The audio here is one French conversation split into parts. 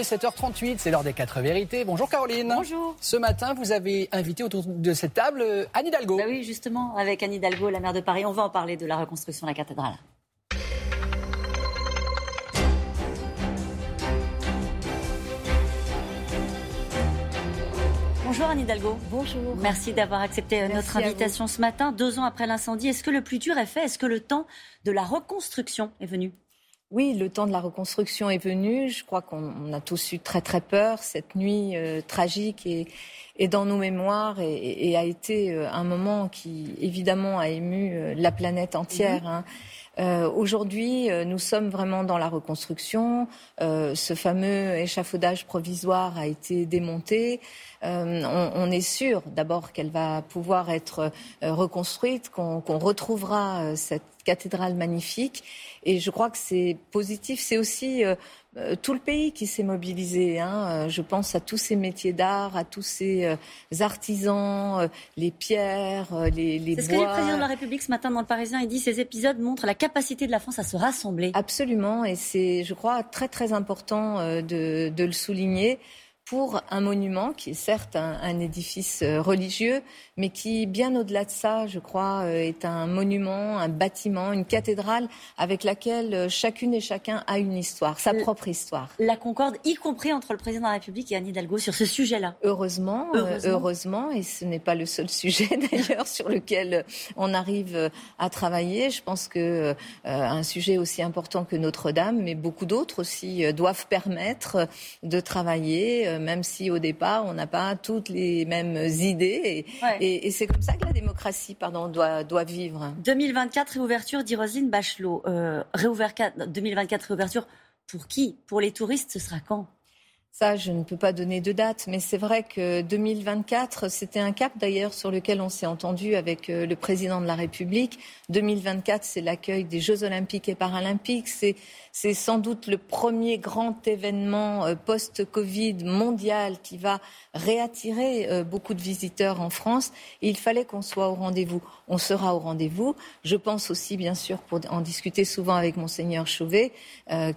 est 7h38, c'est l'heure des 4 vérités. Bonjour Caroline. Bonjour. Ce matin, vous avez invité autour de cette table euh, Anne Hidalgo. Bah oui, justement, avec Anne Hidalgo, la maire de Paris. On va en parler de la reconstruction de la cathédrale. Bonjour Anne Hidalgo. Bonjour. Merci d'avoir accepté notre invitation ce matin. Deux ans après l'incendie, est-ce que le plus dur est fait? Est-ce que le temps de la reconstruction est venu? Oui, le temps de la reconstruction est venu. Je crois qu'on a tous eu très très peur. Cette nuit euh, tragique est, est, dans nos mémoires et, a été euh, un moment qui évidemment a ému euh, la planète entière. Mhm. Hein. Euh, Aujourd'hui, nous sommes vraiment dans la reconstruction. Euh, ce fameux échafaudage provisoire a été démonté. On, on, est sûr d'abord qu'elle va pouvoir être reconstruite, qu'on qu retrouvera cette cathédrale magnifique. Et je crois que c'est positif. C'est aussi euh, euh, tout le pays qui s'est mobilisé. Hein. Euh, je pense à tous ces métiers d'art, à tous ces artisans, les pierres, les, les bois. C'est ce qu'a dit le président de la République ce matin dans le Parisien. Il dit ces épisodes montrent la capacité de la France à se rassembler. Absolument. Et c'est, je crois, très très important de, de le souligner pour un monument qui est certes un, édifice euh, religieux, mais qui, bien au-delà de ça, je crois, euh, est un monument, un bâtiment, une cathédrale avec laquelle euh, chacune et chacun a une histoire, sa propre histoire. La concorde, y compris entre le président de la République et Anne Hidalgo, sur ce sujet-là. Heureusement, heureusement, et ce n'est pas le seul sujet d'ailleurs sur lequel on arrive à travailler. Je pense que un sujet aussi important que Notre-Dame, mais beaucoup d'autres aussi, doivent permettre de travailler même si au départ, on n'a pas toutes les mêmes idées. Et, c'est comme ça que la démocratie pardon, doit, doit vivre. 2024, réouverture, dit Rosine Bachelot. Euh, réouvert, 2024, réouverture, pour qui? Pour les touristes, ce sera quand? Ça, je ne peux pas donner de date, mais c'est vrai que 2024, c'était un cap d'ailleurs sur lequel on s'est entendu avec euh, le président de la République. 2024, c'est l'accueil des Jeux olympiques et paralympiques. C'est sans doute le premier grand événement euh, post-Covid mondial qui va réattirer euh, beaucoup de visiteurs en France. Il fallait qu'on soit au rendez-vous. On sera au rendez-vous. Je pense aussi, bien sûr, pour en discuter souvent avec monseigneur Chauvet,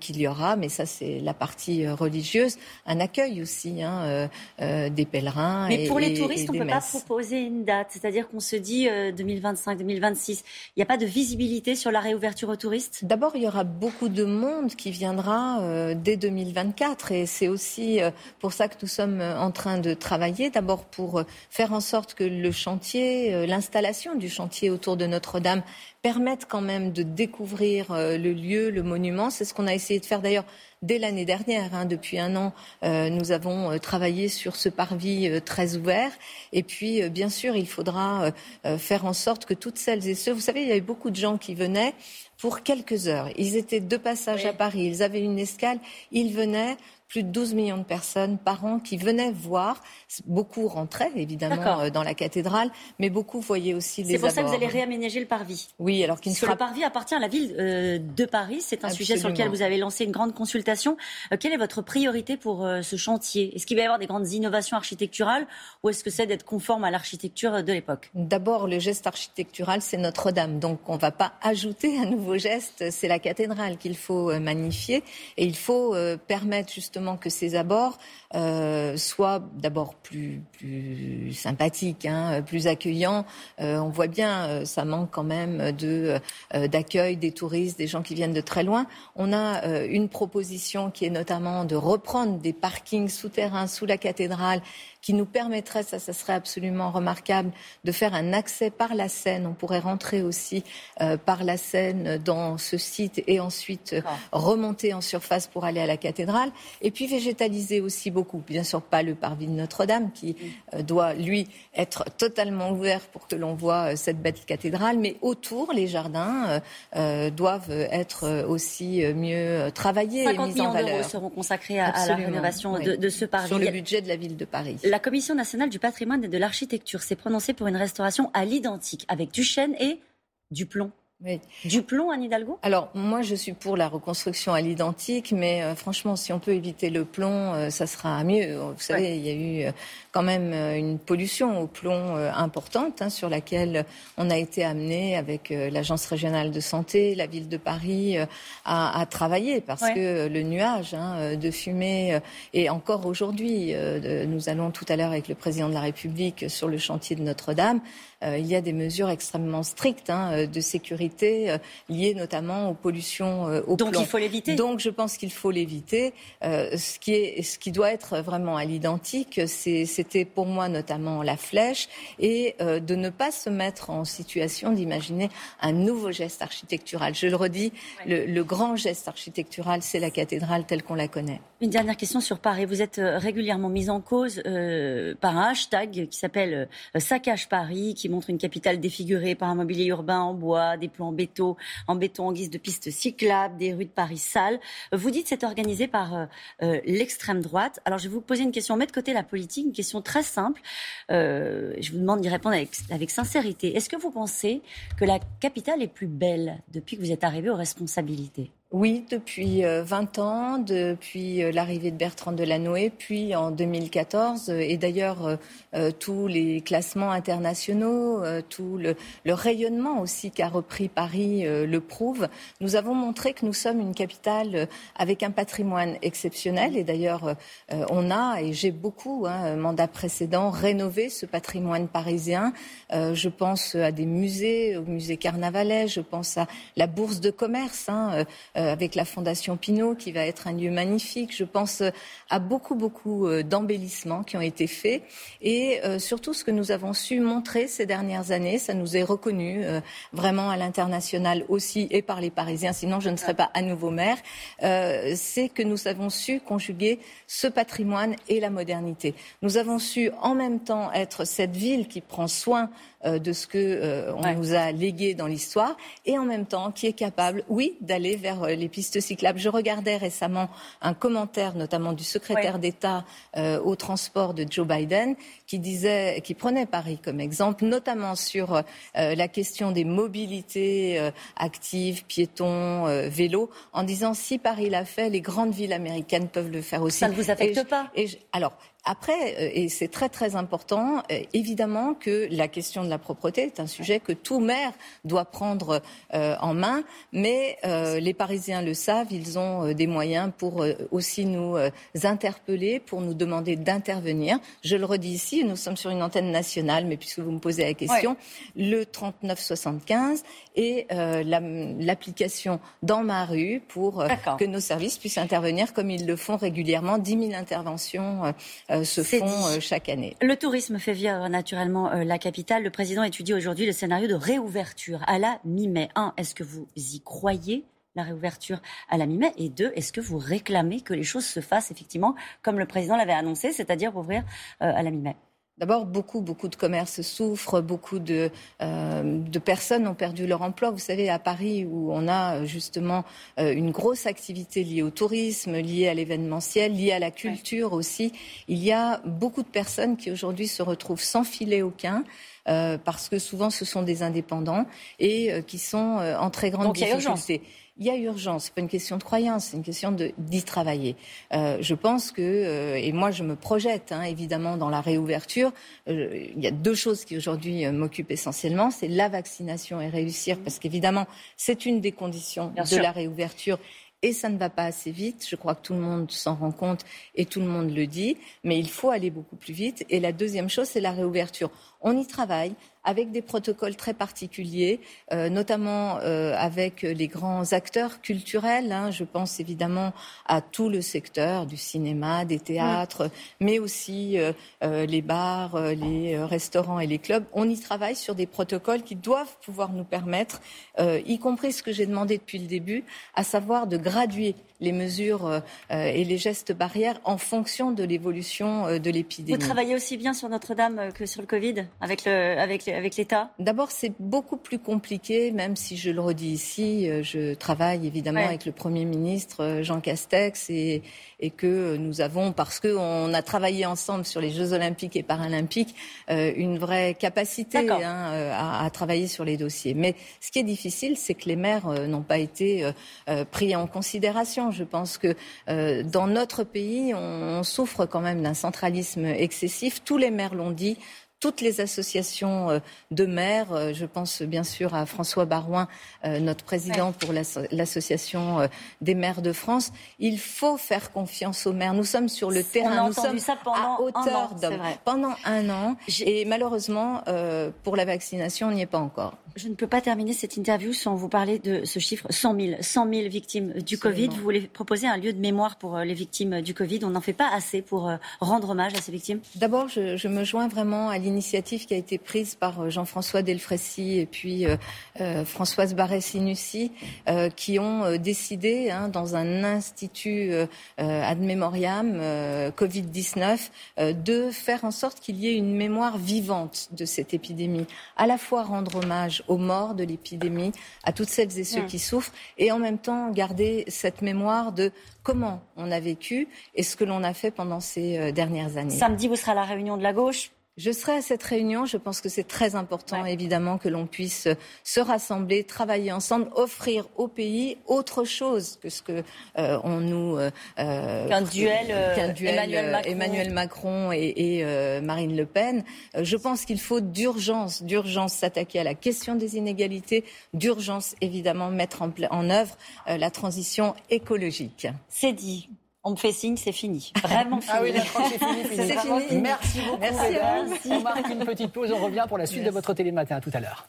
qu'il y aura, mais ça c'est la partie religieuse, un accueil aussi hein, des pèlerins. Mais pour les touristes, on ne peut pas proposer une date, c'est-à-dire qu'on se dit 2025-2026. Il n'y a pas de visibilité sur la réouverture aux touristes? D'abord, il y aura beaucoup de monde qui viendra euh, dès 2024. Et c'est aussi euh, pour ça que nous sommes euh, en train de travailler, d'abord pour faire en sorte que le chantier, l'installation du chantier autour de Notre-Dame permette quand même de découvrir le lieu, le monument. C'est ce qu'on a essayé de faire d'ailleurs dès l'année dernière. Hein. Depuis un an, nous avons travaillé sur ce parvis très ouvert. Et puis, bien sûr, il faudra faire en sorte que toutes celles et ceux, vous savez, il y avait beaucoup de gens qui venaient pour quelques heures. Ils étaient de passage à Paris, ils avaient une escale, ils venaient plus de 12 millions de personnes par an qui venaient voir. Beaucoup rentraient évidemment euh, dans la cathédrale, mais beaucoup voyaient aussi les C'est pour ça que vous allez réaménager le parvis. Oui, alors qu'il ne sera... le parvis appartient à la ville euh, de Paris. C'est un sujet sur lequel vous avez lancé une grande consultation. Euh, quelle est votre priorité pour ce chantier? Est-ce qu'il va y avoir des grandes innovations architecturales ou est-ce que c'est d'être conforme à l'architecture de l'époque? D'abord, le geste architectural, c'est Notre-Dame. Donc, on ne va pas ajouter un nouveau geste. C'est la cathédrale qu'il faut magnifier et il faut permettre justement que ces abords euh, soient d'abord plus, sympathiques, hein, plus accueillants. Euh, on voit bien, euh, ça manque quand même de d'accueil des touristes, des gens qui viennent de très loin. On a une proposition qui est notamment de reprendre des parkings souterrains sous la cathédrale qui nous permettrait, ça, serait absolument remarquable, de faire un accès par la Seine. On pourrait rentrer aussi euh, par la Seine dans ce site et ensuite euh, remonter en surface pour aller à la cathédrale. Et puis végétaliser aussi beaucoup. Bien sûr, pas le parvis de Notre-Dame qui euh, doit, lui, être totalement ouvert pour que l'on voit cette belle cathédrale, mais autour, les jardins doivent être aussi mieux travaillés 50 et mis en valeur. d'euros seront consacrés à, la rénovation de, de, ce parvis. Sur le budget de la ville de Paris. La Commission nationale du patrimoine et de l'architecture s'est prononcée pour une restauration à l'identique, avec du chêne et du plomb. Du plomb, Anne Hidalgo? Alors, moi, je suis pour la reconstruction à l'identique, mais euh, franchement, si on peut éviter le plomb, euh, ça sera mieux. Vous savez, il y a eu euh, quand même une pollution au plomb importante hein, sur laquelle on a été amené avec l'Agence régionale de santé, la ville de Paris, à, à, travailler parce que le nuage hein, de fumée, et encore aujourd'hui, nous allons tout à l'heure avec le président de la République sur le chantier de Notre-Dame, il y a des mesures extrêmement strictes hein, de sécurité euh, liées notamment aux pollutions euh, au Donc il faut l'éviter. Donc je pense qu'il faut l'éviter. Euh, ce qui est, ce qui doit être vraiment à l'identique, c'était pour moi notamment la flèche et de ne pas se mettre en situation d'imaginer un nouveau geste architectural. Je le redis, le, grand geste architectural, c'est la cathédrale telle qu'on la connaît. Une dernière question sur Paris. Vous êtes régulièrement mise en cause par un hashtag qui s'appelle Saccage Paris, qui montre une capitale défigurée par un mobilier urbain en bois, des plans en béton, en béton en guise de pistes cyclables, des rues de Paris sales. Vous dites c'est organisé par euh, euh, l'extrême droite. Alors je vais vous poser une question, mettez de côté la politique, une question très simple. Euh, je vous demande d'y répondre avec, avec sincérité. Est-ce que vous pensez que la capitale est plus belle depuis que vous êtes arrivé aux responsabilités? Oui, depuis 20 euh, ans, depuis euh, l'arrivée de Bertrand Delanoë, puis en 2014, euh, et d'ailleurs tous les classements internationaux, tout le, rayonnement aussi qu'a repris Paris le prouve. Nous avons montré que nous sommes une capitale avec un patrimoine exceptionnel, et d'ailleurs on a, et j'ai beaucoup, hein, mandat précédent, rénové ce patrimoine parisien. je pense à des musées, au musée Carnavalet, je pense à la bourse de commerce. Hein, avec la Fondation Pinault, qui va être un lieu magnifique. Je pense euh, à beaucoup, beaucoup euh, d'embellissements qui ont été faits. Et surtout, ce que nous avons su montrer ces dernières années, ça nous est reconnu vraiment à l'international aussi et par les Parisiens, sinon je ne serais pas à nouveau maire, c'est que nous avons su conjuguer ce patrimoine et la modernité. Nous avons su en même temps être cette ville qui prend soin euh, de ce que euh, on nous a légué dans l'histoire et en même temps qui est capable, oui, d'aller vers euh, les pistes cyclables. Je regardais récemment un commentaire, notamment du secrétaire d'État au transport de Joe Biden, qui disait, qui prenait Paris comme exemple, notamment sur la question des mobilités actives, piétons, vélos, en disant si Paris l'a fait, les grandes villes américaines peuvent le faire aussi. Ça ne vous affecte pas? Alors, après, euh, et c'est très très important, euh, évidemment que la question de la propreté est un sujet que tout maire doit prendre euh, en main, mais les Parisiens le savent, ils ont des moyens pour aussi nous interpeller, pour nous demander d'intervenir. Je le redis ici, nous sommes sur une antenne nationale, mais puisque vous me posez la question, le 3975 et l'application dans ma rue pour que nos services puissent intervenir comme ils le font régulièrement, 10 000 interventions se font euh, chaque année. Le tourisme fait vivre naturellement euh, la capitale. Le président étudie aujourd'hui le scénario de réouverture à la mi-mai. Un, est-ce que vous y croyez la réouverture à la mi-mai? Et deux, est-ce que vous réclamez que les choses se fassent effectivement comme le président l'avait annoncé, c'est-à-dire ouvrir à la mi-mai? D'abord, beaucoup, beaucoup de commerces souffrent, beaucoup de, euh, de, personnes ont perdu leur emploi. Vous savez, à Paris, où on a euh, justement euh, une grosse activité liée au tourisme, liée à l'événementiel, liée à la culture aussi, il y a beaucoup de personnes qui aujourd'hui se retrouvent sans filet aucun. parce que souvent ce sont des indépendants et qui sont en très grande difficulté il y a urgence. C'est pas une question de croyance, c'est une question d'y travailler. Euh, je pense que, euh, et moi je me projette hein, évidemment dans la réouverture. Euh, il y a deux choses qui aujourd'hui m'occupent essentiellement, c'est la vaccination et réussir, parce qu'évidemment c'est une des conditions de la réouverture et ça ne va pas assez vite. Je crois que tout le monde s'en rend compte et tout le monde le dit, mais il faut aller beaucoup plus vite. Et la deuxième chose, c'est la réouverture. On y travaille avec des protocoles très particuliers, euh, notamment euh, avec les grands acteurs culturels. Hein. Je pense évidemment à tout le secteur du cinéma, des théâtres, mais aussi euh, les bars, les restaurants et les clubs. On y travaille sur des protocoles qui doivent pouvoir nous permettre, y compris ce que j'ai demandé depuis le début, à savoir de graduer les mesures et les gestes barrières en fonction de l'évolution de l'épidémie. Vous travaillez aussi bien sur Notre-Dame que sur le Covid avec, le, avec avec l'État D'abord, c'est beaucoup plus compliqué, même si je le redis ici, euh, je travaille évidemment avec le Premier ministre euh, Jean Castex et, et que nous avons, parce qu'on a travaillé ensemble sur les Jeux olympiques et paralympiques, euh, une vraie capacité hein, à, à, travailler sur les dossiers. Mais ce qui est difficile, c'est que les maires n'ont pas été pris en considération. Je pense que dans notre pays, on, on souffre quand même d'un centralisme excessif. Tous les maires l'ont dit toutes les associations euh, de maires. Euh, je pense bien sûr à François Barouin, euh, notre président pour l'association des maires de France. Il faut faire confiance aux maires. Nous sommes sur le terrain. Nous sommes ça pendant à hauteur d'homme. Pendant un an. Et malheureusement, pour la vaccination, on n'y est pas encore. Je ne peux pas terminer cette interview sans vous parler de ce chiffre 100 000. 100 000 victimes du Covid. Vous voulez proposer un lieu de mémoire pour les victimes du Covid. On n'en fait pas assez pour rendre hommage à ces victimes? D'abord, je, je, me joins vraiment à l'initiative qui a été prise par euh, Jean-François Delfrécy et puis euh, euh, Françoise Barré-Sinussi, qui ont décidé, hein, dans un institut ad memoriam Covid-19, de faire en sorte qu'il y ait une mémoire vivante de cette épidémie. À la fois rendre hommage aux morts de l'épidémie, à toutes celles et ceux qui souffrent, et en même temps garder cette mémoire de comment on a vécu et ce que l'on a fait pendant ces dernières années. Samedi, vous serez à la réunion de la gauche. Je serai à cette réunion. Je pense que c'est très important, évidemment, que l'on puisse se rassembler, travailler ensemble, offrir au pays autre chose que ce que euh, on nous euh, euh, qu'un duel, Emmanuel Macron, et, Marine Le Pen. je pense qu'il faut d'urgence, d'urgence s'attaquer à la question des inégalités, d'urgence évidemment mettre en, en œuvre la transition écologique. C'est dit on me fait signe, c'est fini. Vraiment fini. Ah oui, c'est fini, fini. fini. Merci beaucoup, Merci, On marque une petite pause, on revient pour la suite de votre télématin. À tout à l'heure.